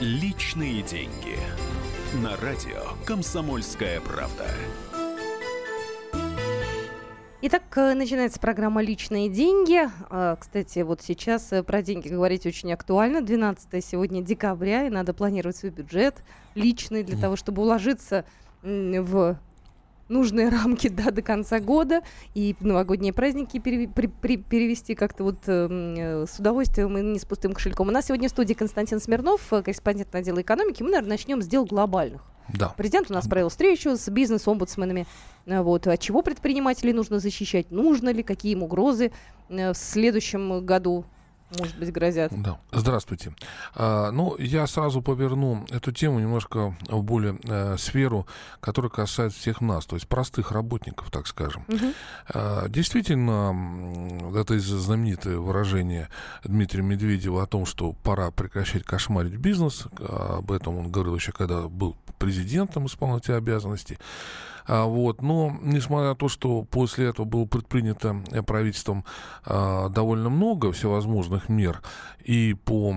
Личные деньги. На радио «Комсомольская правда». Итак, э, начинается программа «Личные деньги». А, кстати, вот сейчас э, про деньги говорить очень актуально. 12 сегодня декабря, и надо планировать свой бюджет личный для того, чтобы уложиться в нужные рамки да, до конца года и новогодние праздники пере, при, при, перевести как-то вот эм, э, с удовольствием и не с пустым кошельком. У нас сегодня в студии Константин Смирнов, э, корреспондент отдела экономики. Мы, наверное, начнем с дел глобальных. Да. Президент у нас провел встречу с бизнес-омбудсменами. Э, вот. От чего предпринимателей нужно защищать? Нужно ли? Какие им угрозы в следующем году может быть, грозят. Да. Здравствуйте. А, ну, я сразу поверну эту тему немножко в более э, сферу, которая касается всех нас, то есть простых работников, так скажем. Угу. Действительно, это знаменитое выражение Дмитрия Медведева о том, что пора прекращать кошмарить бизнес. Об этом он говорил еще, когда был президентом исполнителя обязанностей. А, вот. Но, несмотря на то, что после этого было предпринято э, правительством а, довольно много всевозможных мер и по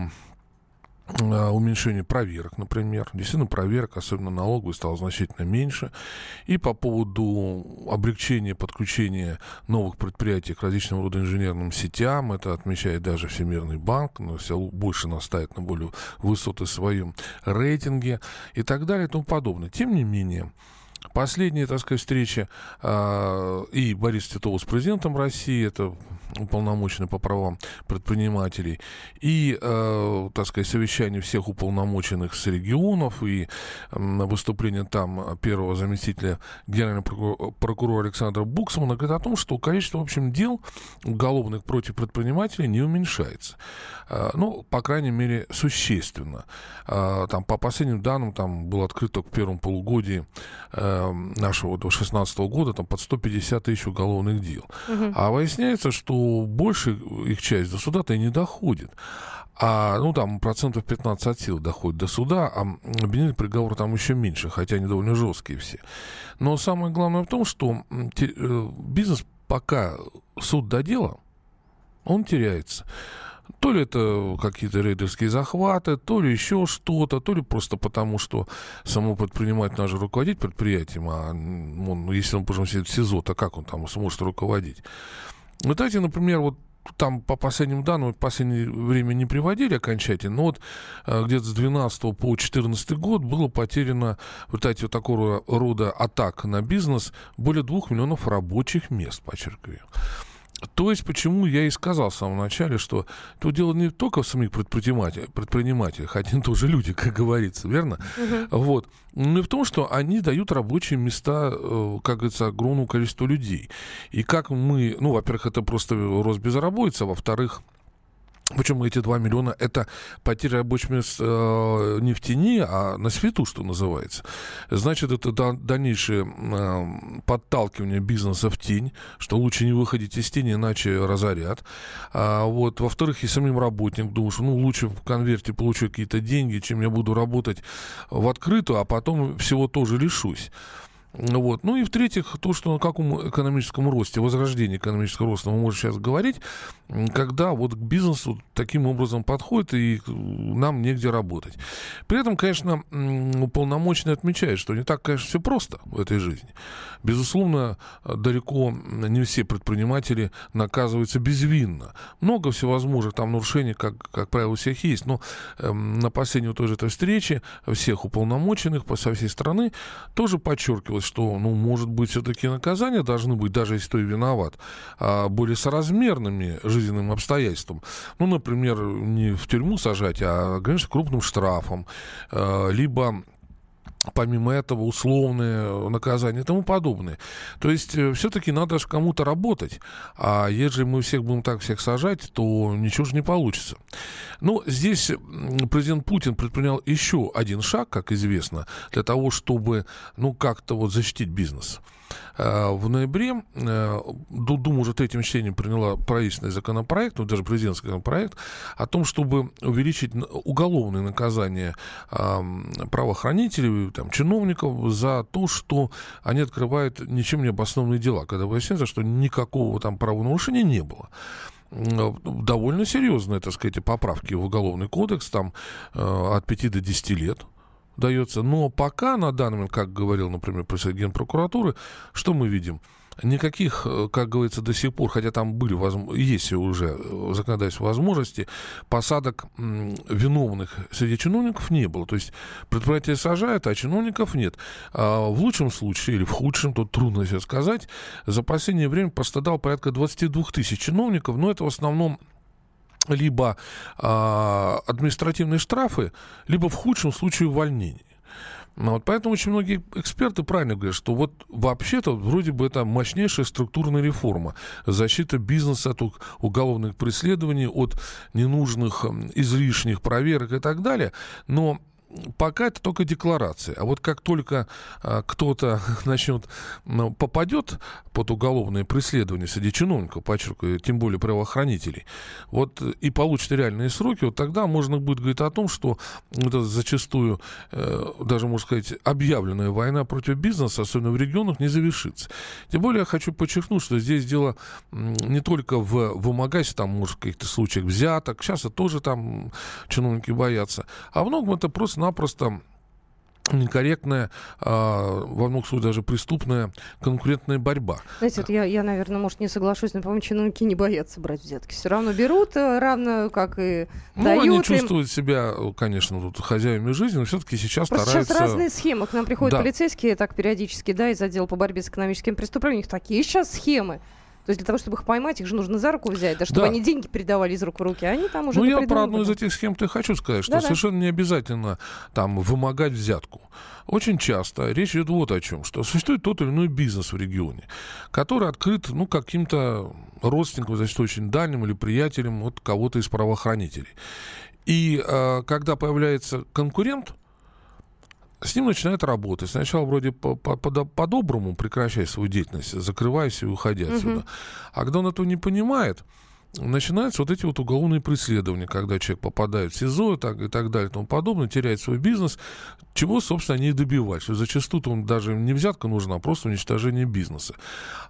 а, уменьшению проверок, например. Действительно, проверок, особенно налоговой, стало значительно меньше. И по поводу облегчения подключения новых предприятий к различным рода инженерным сетям, это отмечает даже Всемирный банк, но все больше настаивает на более высоты своем рейтинге и так далее и тому подобное. Тем не менее, Последняя, так сказать, встреча э, и Бориса Титова с президентом России, это уполномоченный по правам предпринимателей, и, э, так сказать, совещание всех уполномоченных с регионов, и выступление там первого заместителя генерального прокурора, Александра Буксмана говорит о том, что количество, в общем, дел уголовных против предпринимателей не уменьшается. Э, ну, по крайней мере, существенно. Там, по последним данным, там было открыто к первому полугодии э, нашего 2016 года там под 150 тысяч уголовных дел. Угу. А выясняется, что большая их часть до суда-то и не доходит. А, ну, там процентов 15 от сил доходит до суда, а обвинительный приговор там еще меньше, хотя они довольно жесткие все. Но самое главное в том, что бизнес пока суд до дела, он теряется. То ли это какие-то рейдерские захваты, то ли еще что-то, то ли просто потому, что само предприниматель надо же руководить предприятием, а он, если он, пожалуйста, сидит в СИЗО, то как он там сможет руководить? Вот эти, например, вот там по последним данным в последнее время не приводили окончательно, но вот э, где-то с 12 по 14 год было потеряно вот эти вот такого рода атак на бизнес более двух миллионов рабочих мест, подчеркиваю. То есть, почему я и сказал в самом начале, что тут дело не только в самих предпринимателях, предпринимателях один тоже люди, как говорится, верно? Угу. Вот. Но и в том, что они дают рабочие места, э, как говорится, огромному количеству людей. И как мы, ну, во-первых, это просто рост безработицы, а во-вторых, причем эти 2 миллиона – это потеря рабочих мест э, не в тени, а на свету, что называется. Значит, это да, дальнейшее э, подталкивание бизнеса в тень, что лучше не выходить из тени, иначе разорят. А, вот. Во-вторых, и самим работникам думаю, что ну, лучше в конверте получу какие-то деньги, чем я буду работать в открытую, а потом всего тоже лишусь. Вот. Ну и в-третьих, то, что на каком экономическом росте, возрождении экономического роста мы можем сейчас говорить, когда вот к бизнесу таким образом подходит и нам негде работать. При этом, конечно, уполномоченный отмечает, что не так, конечно, все просто в этой жизни. Безусловно, далеко не все предприниматели наказываются безвинно. Много всевозможных там нарушений, как, как правило, у всех есть. Но э, на последней тоже этой встрече всех уполномоченных по со всей страны тоже подчеркивалось, что, ну, может быть, все-таки наказания должны быть, даже если и виноват, а более соразмерными жизненным обстоятельствам. Ну, например, не в тюрьму сажать, а, конечно, крупным штрафом, э, либо помимо этого условные наказания и тому подобное. То есть э, все-таки надо же кому-то работать. А если мы всех будем так всех сажать, то ничего же не получится. Ну, здесь президент Путин предпринял еще один шаг, как известно, для того, чтобы, ну, как-то вот защитить бизнес. Э, в ноябре э, Дума уже третьим чтением приняла правительственный законопроект, ну, даже президентский законопроект, о том, чтобы увеличить уголовные наказания правоохранителей, там, чиновников за то, что они открывают ничем не обоснованные дела, когда выясняется, что никакого там правонарушения не было. довольно серьезные, так сказать, поправки в Уголовный кодекс, там от 5 до 10 лет дается. Но пока на данный момент, как говорил, например, представитель Генпрокуратуры, что мы видим? Никаких, э, как говорится, до сих пор, хотя там были, есть уже законодательство возможности, посадок виновных среди чиновников не было. То есть предприятие сажает, а чиновников нет. А в лучшем случае, или в худшем, тут трудно себе сказать, за последнее время пострадал порядка 22 тысяч чиновников, но это в основном либо э, административные штрафы, либо в худшем случае увольнение. Ну, вот поэтому очень многие эксперты правильно говорят, что вот вообще-то вроде бы это мощнейшая структурная реформа, защита бизнеса от уголовных преследований, от ненужных излишних проверок и так далее. Но пока это только декларация. А вот как только а, кто-то начнет, ну, попадет под уголовное преследование среди чиновников, подчеркиваю, тем более правоохранителей, вот и получит реальные сроки, вот тогда можно будет говорить о том, что это зачастую, э, даже, можно сказать, объявленная война против бизнеса, особенно в регионах, не завершится. Тем более я хочу подчеркнуть, что здесь дело не только в вымогательстве, там, может, в каких-то случаях взяток, сейчас это тоже там чиновники боятся, а многом это просто просто-напросто некорректная, а, во многих случаях даже преступная конкурентная борьба. Знаете, вот я, я, наверное, может, не соглашусь, но, по-моему, чиновники не боятся брать взятки. Все равно берут, э, равно как и ну, дают они чувствуют себя, конечно, тут хозяевами жизни, но все-таки сейчас Просто стараются... сейчас разные схемы. К нам приходят да. полицейские так периодически, да, из отдела по борьбе с экономическими преступлениями. У них такие сейчас схемы. То есть для того, чтобы их поймать, их же нужно за руку взять, да, чтобы да. они деньги передавали из рук в руки, а они там уже... Ну, я про одну из этих схем-то хочу сказать, что Да-да. совершенно не обязательно там вымогать взятку. Очень часто речь идет вот о чем, что существует тот или иной бизнес в регионе, который открыт, ну, каким-то родственникам, значит, очень дальним или приятелям вот кого-то из правоохранителей. И э, когда появляется конкурент, с ним начинает работать. Сначала вроде по-доброму по, по, прекращать свою деятельность, закрываясь и уходя угу. отсюда. А когда он этого не понимает, начинаются вот эти вот уголовные преследования, когда человек попадает в СИЗО и так, и так далее и тому подобное, теряет свой бизнес, чего, собственно, они и добиваются. Зачастую он даже не взятка нужна, а просто уничтожение бизнеса.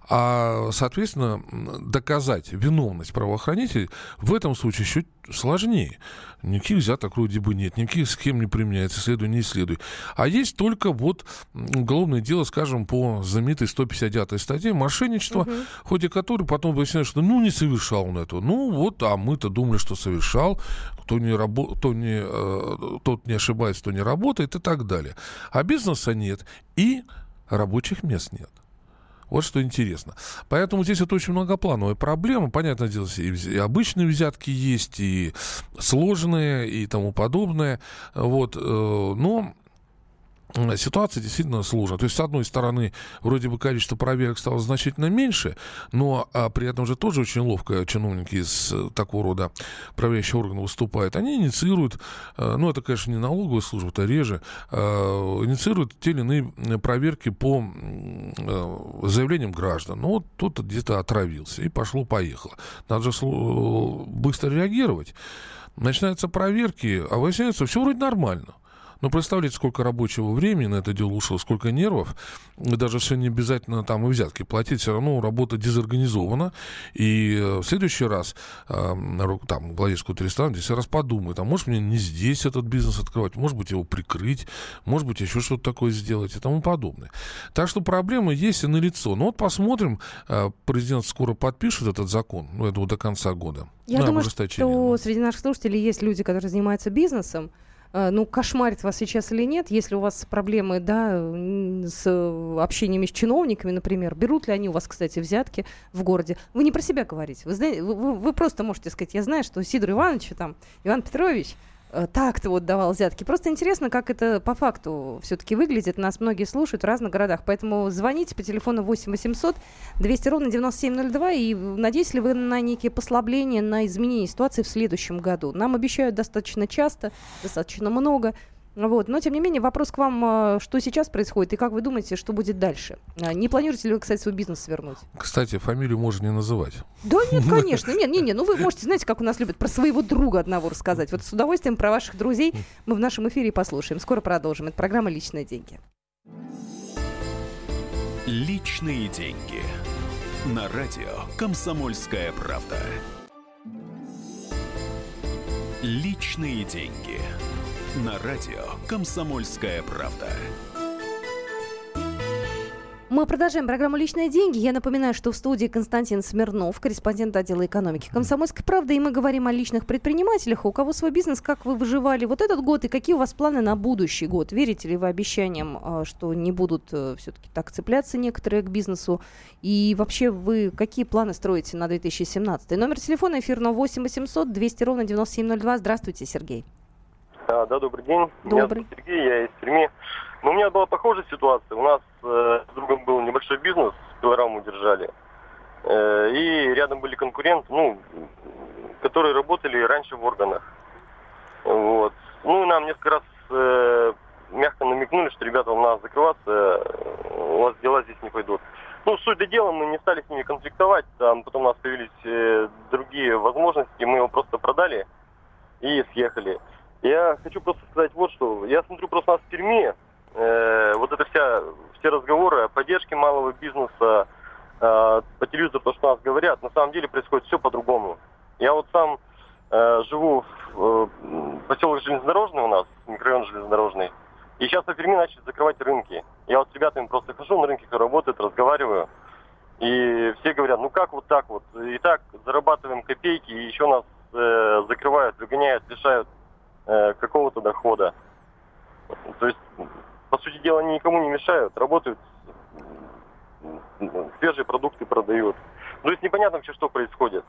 А, соответственно, доказать виновность правоохранителей в этом случае еще сложнее. Никаких взяток вроде бы нет, никаких схем не применяется, следуй, не исследуй. А есть только вот уголовное дело, скажем, по знаменитой 159 статье мошенничество, угу. в ходе которой потом выясняется, что ну не совершал он этого. Ну вот, а мы-то думали, что совершал, кто не, рабо- кто не, э, тот не ошибается, кто не работает и так далее. А бизнеса нет и рабочих мест нет. Вот что интересно. Поэтому здесь это очень многоплановая проблема. Понятное дело, и обычные взятки есть, и сложные, и тому подобное. Вот. Э, но ситуация действительно сложная. То есть, с одной стороны, вроде бы количество проверок стало значительно меньше, но а, при этом же тоже очень ловко чиновники из э, такого рода проверяющих органов выступают. Они инициируют, а, ну, это, конечно, не налоговая служба, это реже, а, инициируют те или иные проверки по а, заявлениям граждан. Ну, вот тут где-то отравился, и пошло-поехало. Надо же быстро реагировать. Начинаются проверки, а выясняется, все вроде нормально. Но представляете, сколько рабочего времени на это дело ушло, сколько нервов. Даже все не обязательно там и взятки платить, все равно работа дезорганизована. И э, в следующий раз э, там владелец какого-то ресторана 10 раз подумает, а может мне не здесь этот бизнес открывать, может быть его прикрыть, может быть еще что-то такое сделать и тому подобное. Так что проблемы есть и налицо. Но вот посмотрим, э, президент скоро подпишет этот закон, ну, это до конца года. Я думаю, что среди наших слушателей есть люди, которые занимаются бизнесом, ну, кошмарит вас сейчас или нет, если у вас проблемы, да, с общениями с чиновниками, например, берут ли они у вас, кстати, взятки в городе, вы не про себя говорите, вы, знаете, вы, вы просто можете сказать, я знаю, что Сидор Иванович, там, Иван Петрович, Э, так-то вот давал взятки. Просто интересно, как это по факту все-таки выглядит. Нас многие слушают в разных городах. Поэтому звоните по телефону 8 800 200 ровно 9702 и надеюсь ли вы на некие послабления, на изменение ситуации в следующем году. Нам обещают достаточно часто, достаточно много. Вот. Но, тем не менее, вопрос к вам, а, что сейчас происходит и как вы думаете, что будет дальше? А, не планируете ли вы, кстати, свой бизнес свернуть? Кстати, фамилию можно не называть. Да нет, конечно. Нет, нет, нет. Ну, вы можете, знаете, как у нас любят про своего друга одного рассказать. Вот с удовольствием про ваших друзей мы в нашем эфире послушаем. Скоро продолжим. Это программа «Личные деньги». Личные деньги. На радио «Комсомольская правда». Личные деньги. На радио «Комсомольская правда». Мы продолжаем программу «Личные деньги». Я напоминаю, что в студии Константин Смирнов, корреспондент отдела экономики «Комсомольской правды». И мы говорим о личных предпринимателях. У кого свой бизнес, как вы выживали вот этот год и какие у вас планы на будущий год? Верите ли вы обещаниям, а, что не будут э, все-таки так цепляться некоторые к бизнесу? И вообще вы какие планы строите на 2017? Номер телефона эфирного 8 800 200 ровно 9702. Здравствуйте, Сергей. А, да, добрый день. Добрый. Меня зовут Сергей, я из Перми. Но у меня была похожая ситуация. У нас э, с другом был небольшой бизнес, пилораму держали. Э, и рядом были конкуренты, ну, которые работали раньше в органах. Вот. Ну, и нам несколько раз э, мягко намекнули, что, ребята, вам надо закрываться, э, у вас дела здесь не пойдут. Ну, суть до дела, мы не стали с ними конфликтовать, там потом у нас появились э, другие возможности, мы его просто продали и съехали. Я хочу просто сказать вот что. Я смотрю просто у нас в Перми, э, вот это вся, все разговоры о поддержке малого бизнеса, э, по телевизору то, что нас говорят, на самом деле происходит все по-другому. Я вот сам э, живу в э, поселок железнодорожный у нас, микрорайон железнодорожный, и сейчас по Перми начали закрывать рынки. Я вот с ребятами просто хожу на рынке, которые работают, разговариваю, и все говорят, ну как вот так вот, и так зарабатываем копейки, и еще нас э, закрывают, выгоняют, лишают э, какого-то дохода. То есть по сути дела, они никому не мешают, работают, свежие продукты продают. Ну, то есть непонятно вообще, что происходит.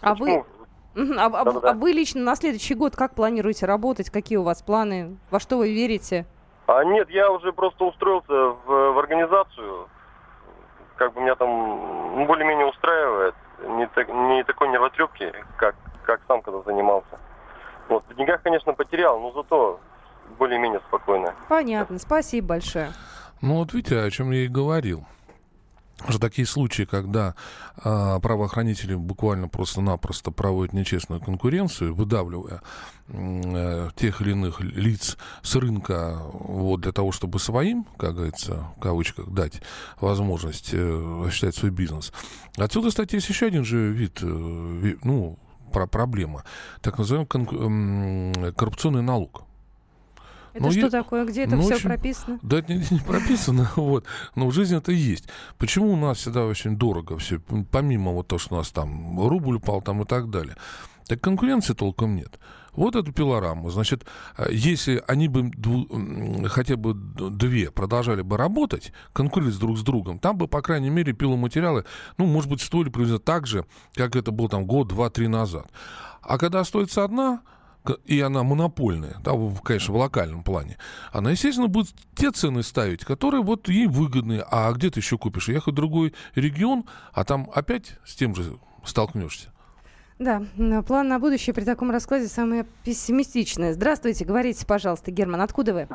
А вы, а, а, а вы лично на следующий год как планируете работать? Какие у вас планы? Во что вы верите? А нет, я уже просто устроился в, в организацию. Как бы меня там ну, более-менее устраивает. Не, так, не такой нервотрепки, как, как сам когда занимался. Вот, в деньгах, конечно, потерял, но зато более-менее спокойно. Понятно, спасибо большое. Ну вот видите, о чем я и говорил что такие случаи, когда э, правоохранители буквально просто-напросто проводят нечестную конкуренцию, выдавливая э, тех или иных лиц с рынка вот, для того, чтобы своим, как говорится, в кавычках, дать возможность э, осуществлять свой бизнес. Отсюда, кстати, есть еще один же вид, э, ну, проблема, так называемый коррупционный налог. Это ну, что я... такое? Где это все общем, прописано? Да, это не, не прописано, вот. Но в жизни это есть. Почему у нас всегда очень дорого все, помимо вот того, что у нас там рубль упал там и так далее. Так конкуренции толком нет. Вот эту пилораму. Значит, э, если они бы хотя бы две продолжали бы работать, конкурировать друг с другом, там бы, по крайней мере, пиломатериалы, ну, может быть, стоили примерно так же, как это было там год, два, три назад. А когда остается одна, и она монопольная, да, конечно, в локальном плане, она, естественно, будет те цены ставить, которые вот ей выгодны. А где ты еще купишь? Ехать в другой регион, а там опять с тем же столкнешься. Да, план на будущее при таком раскладе самое пессимистичное. Здравствуйте, говорите, пожалуйста, Герман, откуда вы?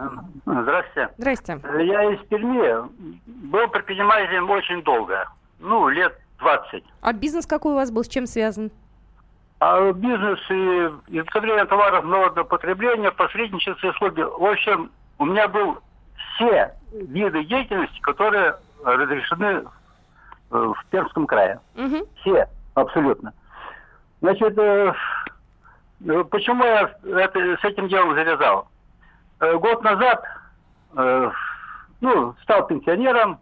Здравствуйте. Здрасте. Я из Перми. Был предпринимателем очень долго. Ну, лет 20. А бизнес какой у вас был, с чем связан? А бизнес и изготовление товаров народного потребления, посредничество и услуги. В общем, у меня был все виды деятельности, которые разрешены э, в Пермском крае. Угу. Все, абсолютно. Значит, э, э, почему я это, с этим делом завязал? Год назад, ну, стал пенсионером,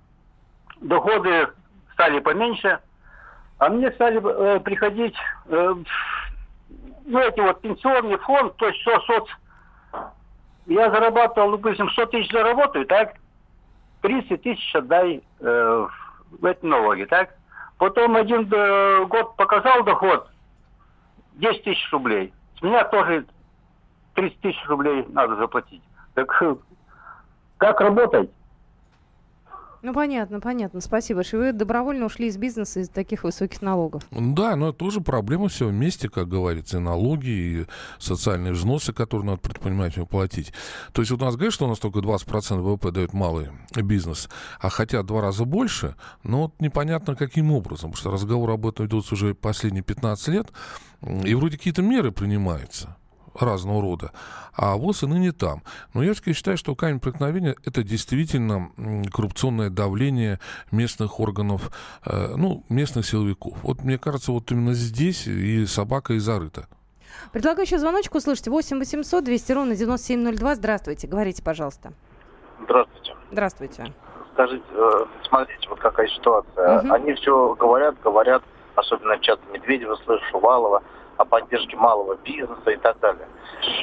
доходы стали поменьше – а мне стали э, приходить, э, ну, эти вот пенсионный фонд, то есть все соц... Я зарабатывал, допустим, 100 тысяч заработаю, так? 30 тысяч отдай э, в эти налоги, так? Потом один э, год показал доход 10 тысяч рублей. С меня тоже 30 тысяч рублей надо заплатить. Так как работать? Ну, понятно, понятно. Спасибо большое. Вы добровольно ушли из бизнеса из-за таких высоких налогов. Да, но это тоже проблема все вместе, как говорится, и налоги, и социальные взносы, которые надо предпринимателям платить. То есть вот у нас говорят, что у нас только 20% ВВП дает малый бизнес, а хотят два раза больше, но вот непонятно каким образом, потому что разговор об этом идут уже последние 15 лет, и вроде какие-то меры принимаются. Разного рода, а ВОЗ и ныне там. Но я все считаю, что камень преткновения – это действительно коррупционное давление местных органов, э, ну, местных силовиков. Вот мне кажется, вот именно здесь и собака и зарыта. Предлагаю еще звоночку услышать. 8 800 200 ровно 9702. Здравствуйте. Говорите, пожалуйста. Здравствуйте. Здравствуйте. Скажите, э, смотрите, вот какая ситуация. Угу. Они все говорят, говорят, особенно часто Медведева слышу, Шувалова, о поддержке малого бизнеса и так далее.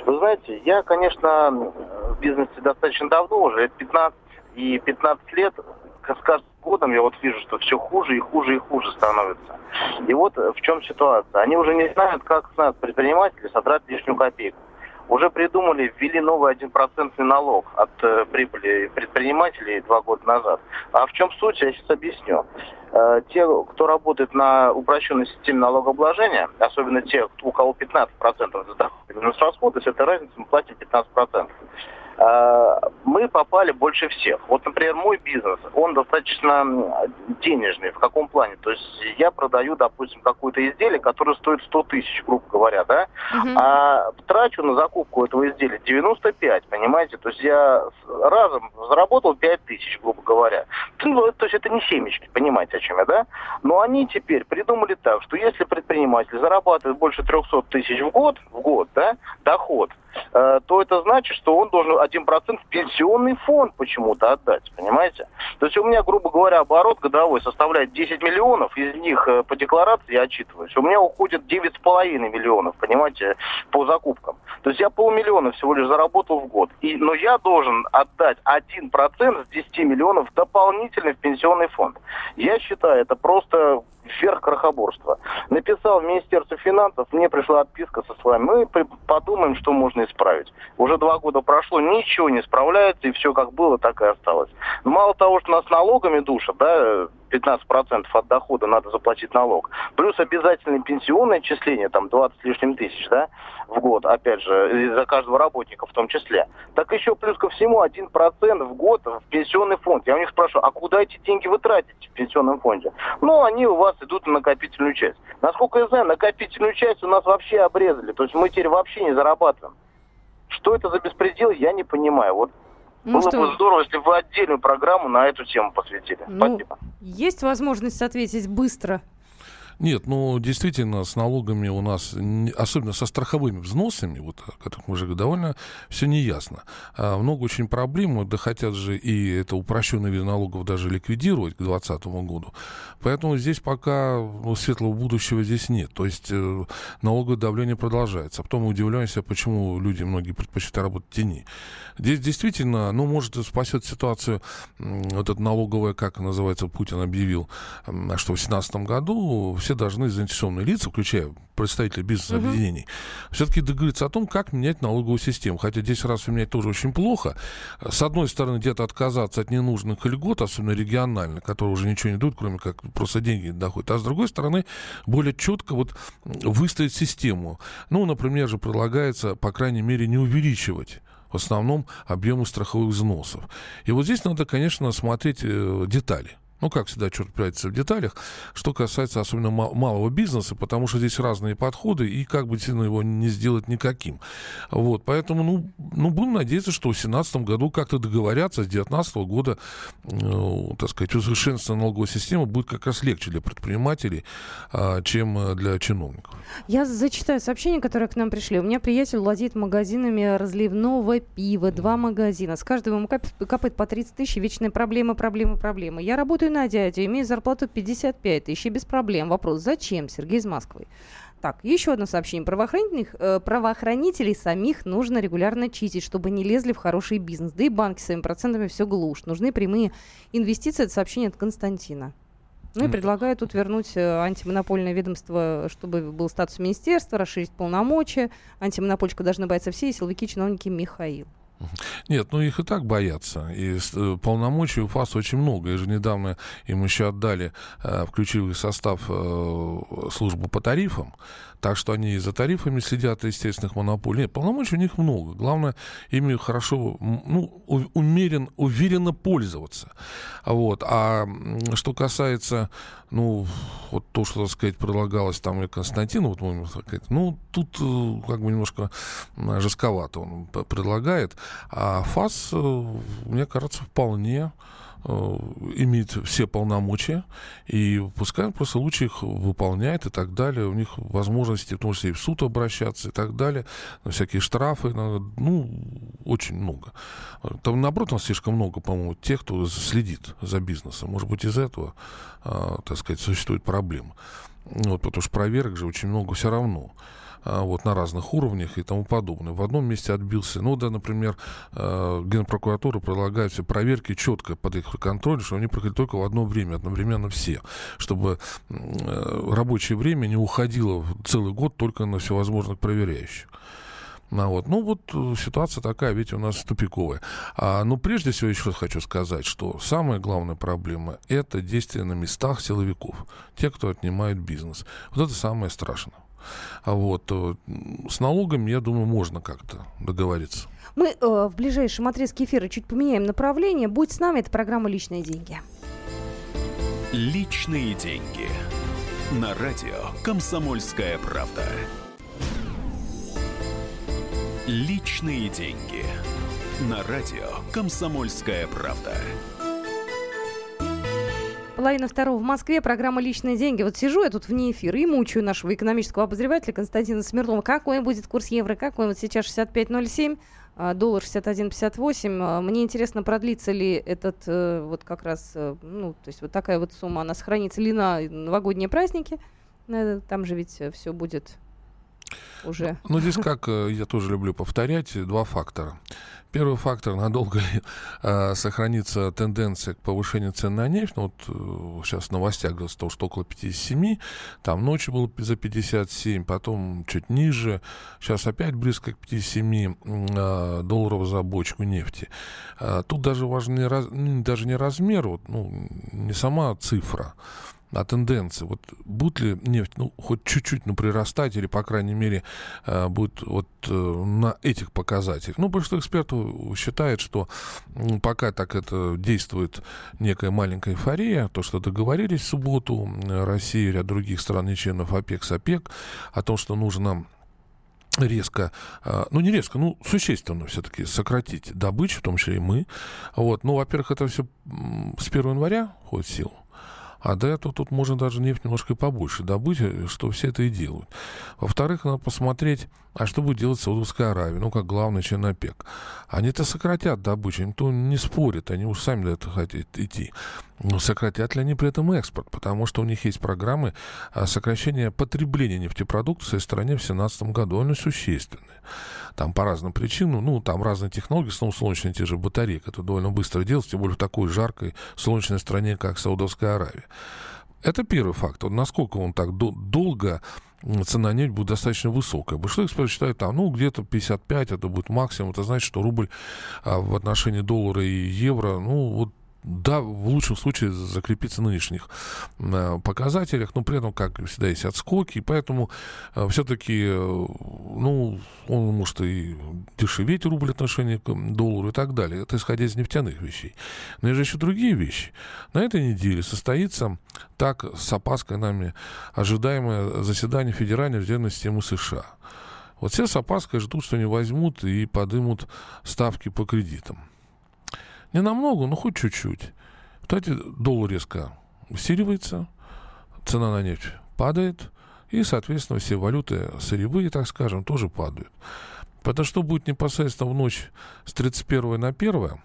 Вы знаете, я, конечно, в бизнесе достаточно давно, уже лет 15, и 15 лет с каждым годом я вот вижу, что все хуже и хуже и хуже становится. И вот в чем ситуация. Они уже не знают, как с нас, предприниматели, содрать лишнюю копейку. Уже придумали, ввели новый 1% налог от э, прибыли предпринимателей два года назад. А в чем суть, я сейчас объясню. Э, те, кто работает на упрощенной системе налогообложения, особенно те, у кого 15% за доходы минус расходы, с этой разницей мы платим 15%. Э, мы попали больше всех. Вот, например, мой бизнес, он достаточно денежный. В каком плане? То есть я продаю, допустим, какое-то изделие, которое стоит 100 тысяч, грубо говоря, да? Uh-huh. А трачу на закупку этого изделия 95, понимаете? То есть я разом заработал 5 тысяч, грубо говоря. Ну, то есть это не семечки, понимаете, о чем я, да? Но они теперь придумали так, что если предприниматель зарабатывает больше 300 тысяч в год, в год, да, доход, то это значит, что он должен 1% в пенсионный фонд почему-то отдать, понимаете? То есть у меня, грубо говоря, оборот годовой составляет 10 миллионов, из них э, по декларации я отчитываюсь. У меня уходит 9,5 миллионов, понимаете, по закупкам. То есть я полмиллиона всего лишь заработал в год. И, но я должен отдать 1% с 10 миллионов дополнительно в пенсионный фонд. Я считаю, это просто верх крохоборства. Написал в Министерство финансов, мне пришла отписка со словами, мы подумаем, что можно исправить. Уже два года прошло, ничего не справляется, и все как было, так и осталось. Мало того, что нас налогами душат, да, 15% от дохода надо заплатить налог. Плюс обязательное пенсионное отчисление, там 20 с лишним тысяч, да, в год, опять же, за каждого работника в том числе. Так еще плюс ко всему 1% в год в пенсионный фонд. Я у них спрашиваю, а куда эти деньги вы тратите в пенсионном фонде? Ну, они у вас идут на накопительную часть. Насколько я знаю, накопительную часть у нас вообще обрезали. То есть мы теперь вообще не зарабатываем. Что это за беспредел, я не понимаю. Вот ну, Было что... бы здорово, если бы вы отдельную программу на эту тему посвятили. Ну, Спасибо. Есть возможность ответить быстро. Нет, ну, действительно, с налогами у нас, особенно со страховыми взносами, вот, о которых мы уже довольно все неясно. А, много очень проблем, да хотят же и это упрощенный вид налогов даже ликвидировать к 2020 году. Поэтому здесь пока ну, светлого будущего здесь нет. То есть э, налоговое давление продолжается. А потом мы удивляемся, почему люди многие предпочитают работать в тени. Здесь действительно, ну, может, спасет ситуацию вот это налоговое, как называется, Путин объявил, что в 2017 году все должны заинтересованные лица, включая представителей бизнес-объединений, угу. все-таки договориться о том, как менять налоговую систему. Хотя 10 раз менять тоже очень плохо. С одной стороны, где-то отказаться от ненужных льгот, особенно регионально, которые уже ничего не дают, кроме как просто деньги доходят. А с другой стороны, более четко вот выставить систему. Ну, например, же предлагается, по крайней мере, не увеличивать в основном объемы страховых взносов. И вот здесь надо, конечно, смотреть э, детали. Ну, как всегда, черт прячется в деталях. Что касается особенно малого бизнеса, потому что здесь разные подходы, и как бы действительно его не сделать никаким. Вот, поэтому, ну, ну будем надеяться, что в 2017 году как-то договорятся, с 2019 года, э, так сказать, усовершенствование налоговой системы будет как раз легче для предпринимателей, э, чем э, для чиновников. Я зачитаю сообщения, которые к нам пришли. У меня приятель владеет магазинами разливного пива, два магазина. С каждого ему капает по 30 тысяч, вечная проблема, проблема, проблема. Я работаю работаю на дядю, имею зарплату 55 тысяч, без проблем. Вопрос, зачем? Сергей из Москвы. Так, еще одно сообщение. Правоохранительных, э, правоохранителей самих нужно регулярно чистить, чтобы не лезли в хороший бизнес. Да и банки своими процентами все глушат. Нужны прямые инвестиции. Это сообщение от Константина. Ну и предлагаю тут вернуть э, антимонопольное ведомство, чтобы был статус министерства, расширить полномочия. Антимонопольщика должны бояться все, и силовики, чиновники Михаил. Нет, ну их и так боятся. И э, полномочий у ФАС очень много. И же недавно им еще отдали, э, включив в состав э, службу по тарифам. Так что они и за тарифами следят естественных монополий. Нет, полномочий у них много. Главное, ими хорошо, ну, умерен, уверенно пользоваться. Вот. А что касается, ну, вот то, что, так сказать, предлагалось там и Константину, вот, можно сказать, ну, тут э, как бы немножко жестковато он предлагает. А ФАС, э, мне кажется, вполне имеет все полномочия, и пускай он просто лучше их выполняет и так далее. У них возможности, в том числе и в суд обращаться и так далее, всякие штрафы, ну, очень много. Там, наоборот, у нас слишком много, по-моему, тех, кто следит за бизнесом. Может быть, из этого, а, так сказать, существует проблема. Вот, потому что проверок же очень много все равно. А, вот, на разных уровнях и тому подобное. В одном месте отбился. Ну, да, например, э, Генпрокуратура предлагает все проверки четко под их контроль, что они проходили только в одно время, одновременно все, чтобы рабочее время не уходило целый год только на всевозможных проверяющих. Ну вот. ну вот э, ситуация такая, ведь у нас тупиковая. А, но прежде всего еще раз хочу сказать, что самая главная проблема – это действия на местах силовиков, те, кто отнимает бизнес. Вот это самое страшное. А вот э, с налогами, я думаю, можно как-то договориться. Мы э, в ближайшем отрезке эфира чуть поменяем направление. Будь с нами, это программа «Личные деньги». Личные деньги. На радио «Комсомольская правда». Личные деньги. На радио «Комсомольская правда». Половина второго в Москве. Программа «Личные деньги». Вот сижу я тут вне эфира и мучаю нашего экономического обозревателя Константина Смирнова. Какой будет курс евро? Какой вот сейчас 65.07? А, доллар 61.58. А, мне интересно, продлится ли этот э, вот как раз, э, ну, то есть вот такая вот сумма, она сохранится ли на новогодние праздники? Э, там же ведь все будет уже. Ну, ну, здесь, как я тоже люблю повторять, два фактора. Первый фактор, надолго ли э, сохранится тенденция к повышению цен на нефть. Ну, вот э, сейчас в новостях говорится, что около 57, там ночью было за 57, потом чуть ниже, сейчас опять близко к 57 э, долларов за бочку нефти. Э, тут даже важен не, раз, даже не размер, вот, ну, не сама цифра, о тенденции. Вот будет ли нефть, ну, хоть чуть-чуть, ну, прирастать, или, по крайней мере, э, будет вот э, на этих показателях. Ну, большинство экспертов считает, что пока так это действует некая маленькая эйфория, то, что договорились в субботу Россия и ряд других стран не членов ОПЕК с ОПЕК о том, что нужно резко, э, ну не резко, ну существенно все-таки сократить добычу, в том числе и мы. Вот. Ну, во-первых, это все с 1 января ходит в силу. А до этого тут можно даже нефть немножко побольше добыть, э, что все это и делают. Во-вторых, надо посмотреть, а что будет делать Саудовская Аравия, ну, как главный член ОПЕК. Они-то сократят добычу, никто не спорит, они уж сами до этого хотят идти. Но сократят ли они при этом экспорт? Потому что у них есть программы а, сокращения потребления нефтепродуктов в своей стране в 2017 году, они существенные. Там по разным причинам, ну, там разные технологии, снова солнечные те же батареи, которые довольно быстро делать, тем более в такой жаркой солнечной стране, как Саудовская Аравия. Это первый фактор. Насколько он так до- долго цена нефти будет достаточно высокая. Большинство экспертов считают, там, ну, где-то 55, это будет максимум. Это значит, что рубль а, в отношении доллара и евро, ну, вот да, в лучшем случае закрепиться на нынешних э, показателях, но при этом, как всегда, есть отскоки, и поэтому э, все-таки, э, ну, он может и дешеветь рубль в отношении к доллару и так далее. Это исходя из нефтяных вещей. Но есть же еще другие вещи. На этой неделе состоится так с опаской нами ожидаемое заседание Федеральной резервной системы США. Вот все с опаской ждут, что они возьмут и подымут ставки по кредитам. Не намного, но хоть чуть-чуть. Кстати, доллар резко усиливается, цена на нефть падает, и, соответственно, все валюты сырьевые, так скажем, тоже падают. Потому что будет непосредственно в ночь с 31 на 1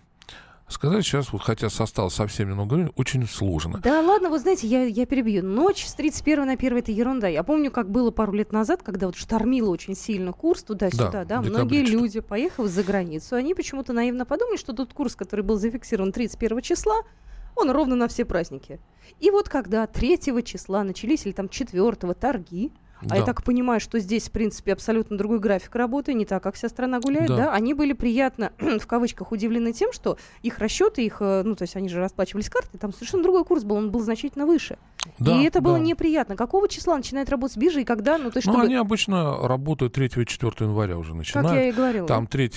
Сказать сейчас, вот хотя осталось совсем немного времени, очень сложно. Да ладно, вы знаете, я, я перебью. Ночь с 31 на 1 это ерунда. Я помню, как было пару лет назад, когда вот штормило очень сильно курс туда-сюда, да, да многие люди, поехав за границу, они почему-то наивно подумали, что тот курс, который был зафиксирован 31 числа, он ровно на все праздники. И вот когда 3 числа начались, или там 4 торги, а я так понимаю, что здесь, в принципе, абсолютно другой график работы, не так, как вся страна гуляет, да? да? Они были приятно, в кавычках, удивлены тем, что их расчеты, их, э, ну, то есть они же расплачивались картой, там совершенно другой курс был, он был значительно выше. Да, и это да. было неприятно. Какого числа начинает работать биржа и когда? Ну, то есть, ну чтобы... они обычно работают 3 и 4 января уже начинают. Как я и говорила. Там 3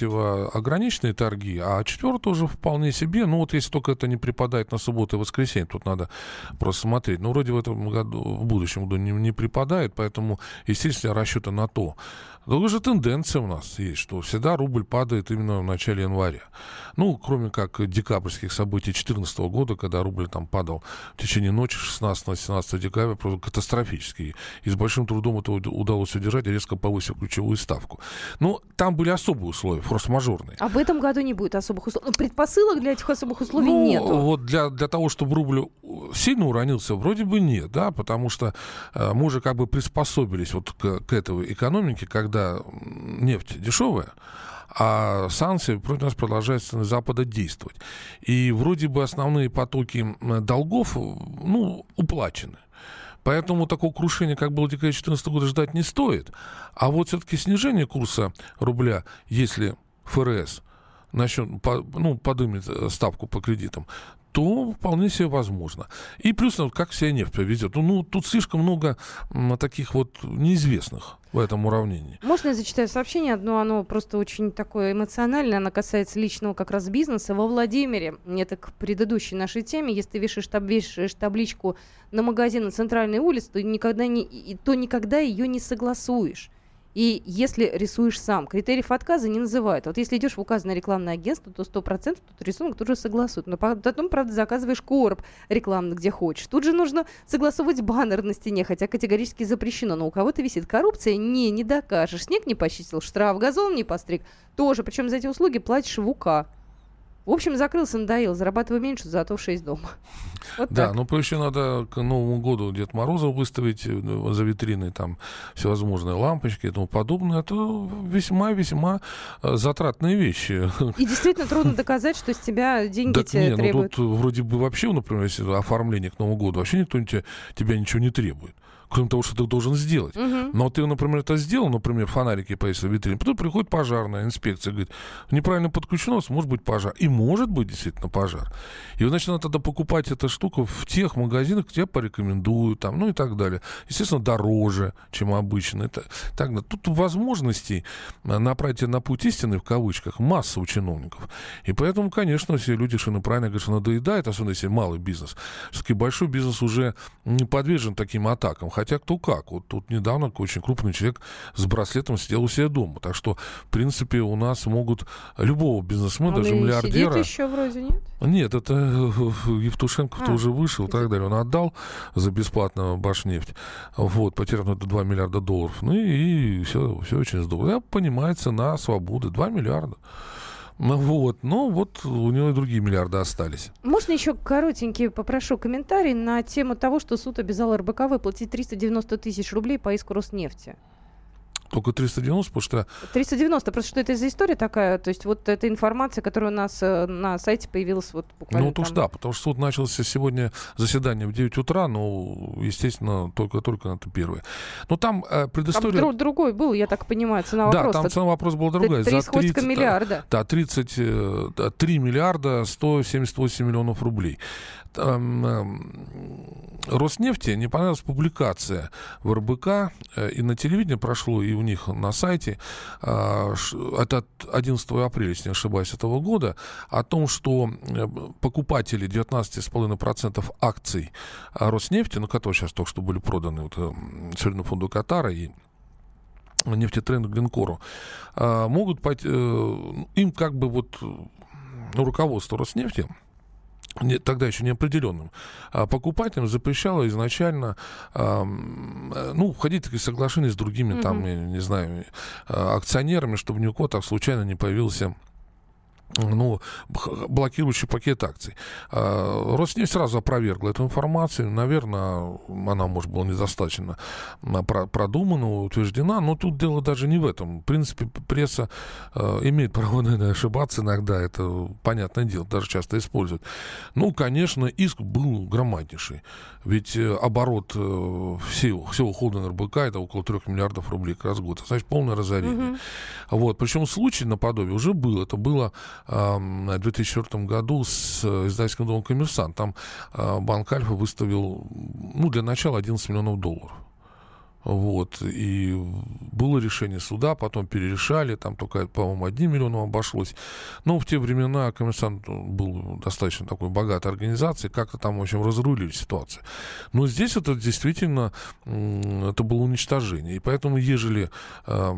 ограниченные торги, а 4 уже вполне себе. Ну, вот если только это не припадает на субботу и воскресенье, тут надо просто смотреть. Но вроде в этом году, в будущем году не, не припадает, поэтому, естественно, расчеты на то. Другая же тенденция у нас есть, что всегда рубль падает именно в начале января. Ну, кроме как декабрьских событий 2014 года, когда рубль там падал в течение ночи 16-17 декабря, просто катастрофически. И с большим трудом это удалось удержать, резко повысив ключевую ставку. Но там были особые условия, форс-мажорные. А в этом году не будет особых условий? Ну, предпосылок для этих особых условий ну, нет. Вот для, для того, чтобы рубль сильно уронился, вроде бы нет, да, потому что э, мы уже как бы приспособились вот к, к этой экономике, когда когда нефть дешевая, а санкции против нас продолжают с Запада действовать. И вроде бы основные потоки долгов, ну, уплачены. Поэтому такого крушения, как было в декабре 2014 года, ждать не стоит. А вот все-таки снижение курса рубля, если ФРС начнет, ну, подымет э, ставку по кредитам, то вполне себе возможно. И плюс, ну, как себя нефть повезет. Ну, ну, тут слишком много таких вот неизвестных в этом уравнении. Можно я зачитаю сообщение одно, оно просто очень такое эмоциональное, оно касается личного как раз бизнеса. Во Владимире, это к предыдущей нашей теме, если вешаешь, таб, вешаешь табличку на магазин на центральной улице, то никогда, не, то никогда ее не согласуешь. И если рисуешь сам, критериев отказа не называют. Вот если идешь в указанное рекламное агентство, то 100% тут рисунок тут же согласуют. Но потом, правда, заказываешь короб рекламный, где хочешь. Тут же нужно согласовывать баннер на стене, хотя категорически запрещено. Но у кого-то висит коррупция, не, не докажешь. Снег не почистил, штраф, газон не постриг. Тоже, причем за эти услуги платишь в УК. В общем, закрылся, надоел, зарабатываю меньше, зато в 6 дома. Вот да, так. ну еще надо к Новому году Дед Мороза выставить э, за витриной там всевозможные лампочки и тому подобное. Это весьма-весьма э, затратные вещи. И действительно трудно доказать, что с тебя деньги так тебе не, требуют. Ну тут вроде бы вообще, например, если оформление к Новому году, вообще никто тебя, тебя ничего не требует кроме того, что ты должен сделать. Угу. Но ты, например, это сделал, например, фонарики повесил в витрине, потом приходит пожарная инспекция, говорит, неправильно подключено, может быть пожар. И может быть действительно пожар. И вы начинаете тогда покупать эту штуку в тех магазинах, где порекомендуют, там, ну и так далее. Естественно, дороже, чем обычно. Это, так, тут возможностей направить на путь истины, в кавычках, масса у чиновников. И поэтому, конечно, все люди что правильно говорят, что надоедает, особенно если малый бизнес. Все-таки большой бизнес уже не подвержен таким атакам хотя кто как. Вот тут недавно очень крупный человек с браслетом сидел у себя дома. Так что, в принципе, у нас могут любого бизнесмена, Он даже миллиардера... Сидит еще вроде, нет? Нет, это Евтушенков а, тоже вышел и так далее. Он отдал за бесплатно Башнефть. Вот, потерял это 2 миллиарда долларов. Ну и, и все, все очень здорово. Я понимаю, цена свободы 2 миллиарда. Ну вот, ну вот у него и другие миллиарды остались. Можно еще коротенький попрошу комментарий на тему того, что суд обязал РБК выплатить 390 тысяч рублей по иску Роснефти. Только 390, потому что... 390, просто что это за история такая? То есть вот эта информация, которая у нас э, на сайте появилась вот буквально Ну, то да, потому что суд начался сегодня заседание в 9 утра, но, естественно, только-только это первое. Но там э, предыстория... Там другой был, я так понимаю, цена вопроса. Да, там цена вопроса была другая. 3 За 30, миллиарда. Да, 33 э, миллиарда 178 миллионов рублей. Э, Роснефти не понравилась публикация в РБК, э, и на телевидении прошло, и у них на сайте, э, это 11 апреля, если не ошибаюсь, этого года, о том, что покупатели 19,5% акций Роснефти, ну, которые сейчас только что были проданы вот, Северному фонду Катара и нефтетренду Глинкору, могут пойти, им как бы вот ну, руководство Роснефти не, тогда еще неопределенным а покупателям запрещало изначально а, ну, входить в такие соглашения с другими, mm-hmm. там, я не знаю, а, акционерами, чтобы ни у кого так случайно не появился ну, блокирующий пакет акций. А, Роснефть сразу опровергла эту информацию. Наверное, она, может, была недостаточно продумана, утверждена, но тут дело даже не в этом. В принципе, пресса а, имеет право, наверное, ошибаться иногда, это понятное дело, даже часто используют. Ну, конечно, иск был громаднейший. Ведь э, оборот э, всего, всего холдинга РБК это около 3 миллиардов рублей как раз в год. Значит, полное разорение. Угу. Вот. Причем случай наподобие уже был. Это было в 2004 году с э, издательским домом «Коммерсант». Там э, банк «Альфа» выставил, ну, для начала 11 миллионов долларов. Вот. И было решение суда, потом перерешали, там только, по-моему, одним миллионом обошлось. Но в те времена коммерсант был достаточно такой богатой организацией, как-то там, в общем, разрулили ситуацию. Но здесь это действительно, это было уничтожение. И поэтому, ежели э,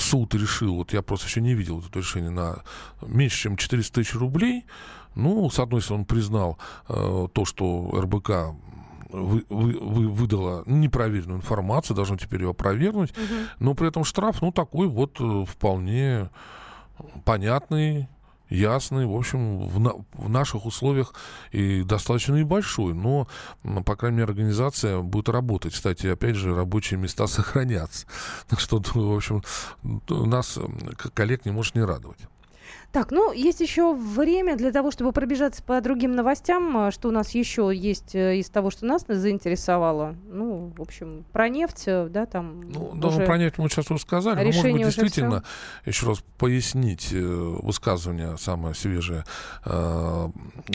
суд решил, вот я просто еще не видел это решение, на меньше, чем 400 тысяч рублей, ну, с одной стороны, он признал э, то, что РБК вы, вы, вы выдала непроверенную информацию, должна теперь ее опровергнуть, угу. но при этом штраф, ну, такой вот э, вполне понятный, ясный, в общем, в, на, в наших условиях и достаточно небольшой, но, по крайней мере, организация будет работать. Кстати, опять же, рабочие места сохранятся. Так что, в общем, нас, коллег, не может не радовать. Так, ну, есть еще время для того, чтобы пробежаться по другим новостям, а, что у нас еще есть э, из того, что нас заинтересовало. Ну, в общем, про нефть, э, да, там... Ну, даже про нефть мы сейчас рассказали, но, может быть, действительно, все. еще раз пояснить э, высказывание самое свежее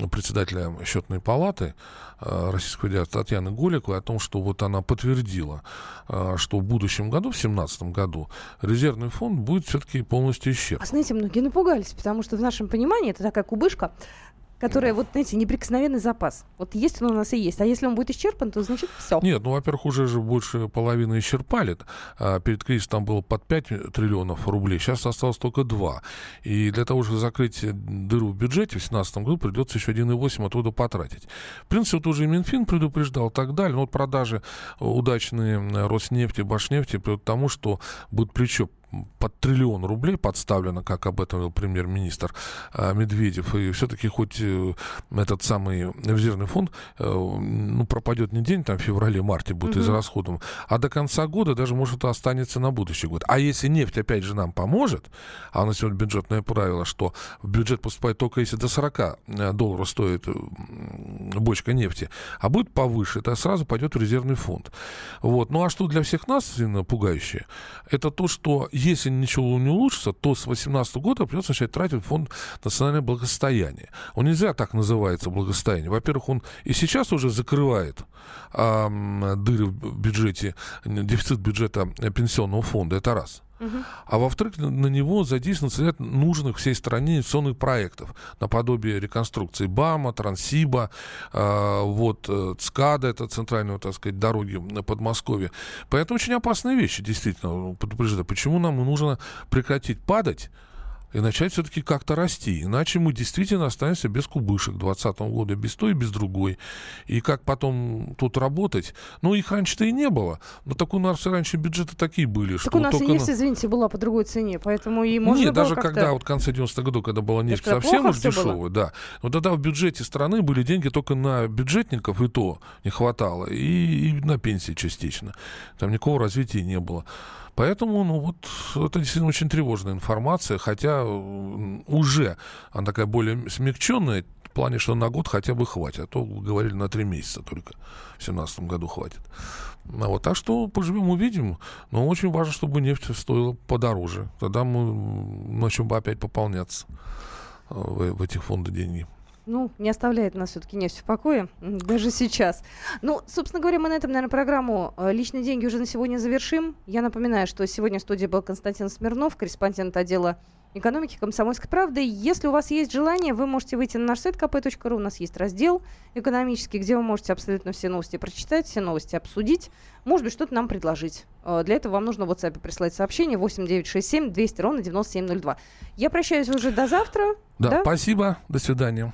председателя счетной палаты Российской Федерации Татьяны Голиковой о том, что вот она подтвердила, что в будущем году, в 2017 году, резервный фонд будет все-таки полностью исчерпан. А знаете, многие напугались, потому что в нашем понимании это такая кубышка, которая, вот, знаете, неприкосновенный запас. Вот есть он у нас и есть. А если он будет исчерпан, то значит все. Нет, ну, во-первых, уже же больше половины исчерпали. А перед кризисом там было под 5 триллионов рублей, сейчас осталось только 2. И для того, чтобы закрыть дыру в бюджете в 2017 году, придется еще 1,8 оттуда потратить. В принципе, вот уже и Минфин предупреждал и так далее. Но вот продажи удачные Роснефти, Башнефти приводят к тому, что будет причем под триллион рублей подставлено, как об этом говорил премьер-министр э, Медведев. И все-таки хоть э, этот самый резервный фонд э, ну, пропадет не день, там в феврале-марте будет mm-hmm. израсходом, а до конца года даже, может, останется на будущий год. А если нефть, опять же, нам поможет, а у нас сегодня бюджетное правило, что в бюджет поступает только если до 40 долларов стоит бочка нефти, а будет повыше, это сразу пойдет в резервный фонд. Вот. Ну а что для всех нас пугающее, это то, что если ничего не улучшится, то с 2018 года придется начать тратить фонд национального благосостояния. Он нельзя так называется благосостояние. Во-первых, он и сейчас уже закрывает а, дыры в бюджете, дефицит бюджета пенсионного фонда. Это раз. А во-вторых, на него задействован ряд нужных всей стране инвестиционных проектов, наподобие реконструкции БАМа, Транссиба, э, вот э, ЦКАДа, это центральные, так сказать, дороги на Подмосковье. Поэтому очень опасные вещи, действительно, предупреждаю. Почему нам нужно прекратить падать, и начать все-таки как-то расти. Иначе мы действительно останемся без кубышек 2020 года, без той и без другой. И как потом тут работать? Ну, их раньше-то и не было. Но так у нас раньше бюджеты такие были. Так что у нас и нефть, извините, была по другой цене, поэтому и можно Нет, даже когда вот в конце 90-х годов, когда была нефть совсем уж дешевая, да. Но тогда в бюджете страны были деньги только на бюджетников, и то не хватало, и, и на пенсии частично. Там никакого развития не было. Поэтому, ну вот, это действительно очень тревожная информация, хотя уже она такая более смягченная, в плане, что на год хотя бы хватит. А то говорили на три месяца только. В 2017 году хватит. А вот, так что поживем, увидим. Но очень важно, чтобы нефть стоила подороже. Тогда мы начнем опять пополняться э, в, в этих фондах деньги ну, не оставляет нас все-таки нефть в покое, даже сейчас. Ну, собственно говоря, мы на этом, наверное, программу э, «Личные деньги» уже на сегодня завершим. Я напоминаю, что сегодня в студии был Константин Смирнов, корреспондент отдела экономики «Комсомольской правды». Если у вас есть желание, вы можете выйти на наш сайт kp.ru. У нас есть раздел экономический, где вы можете абсолютно все новости прочитать, все новости обсудить. Может быть, что-то нам предложить. Э, для этого вам нужно в WhatsApp прислать сообщение 8967 200 ровно 9702. Я прощаюсь уже до завтра. Да, да? спасибо. До свидания.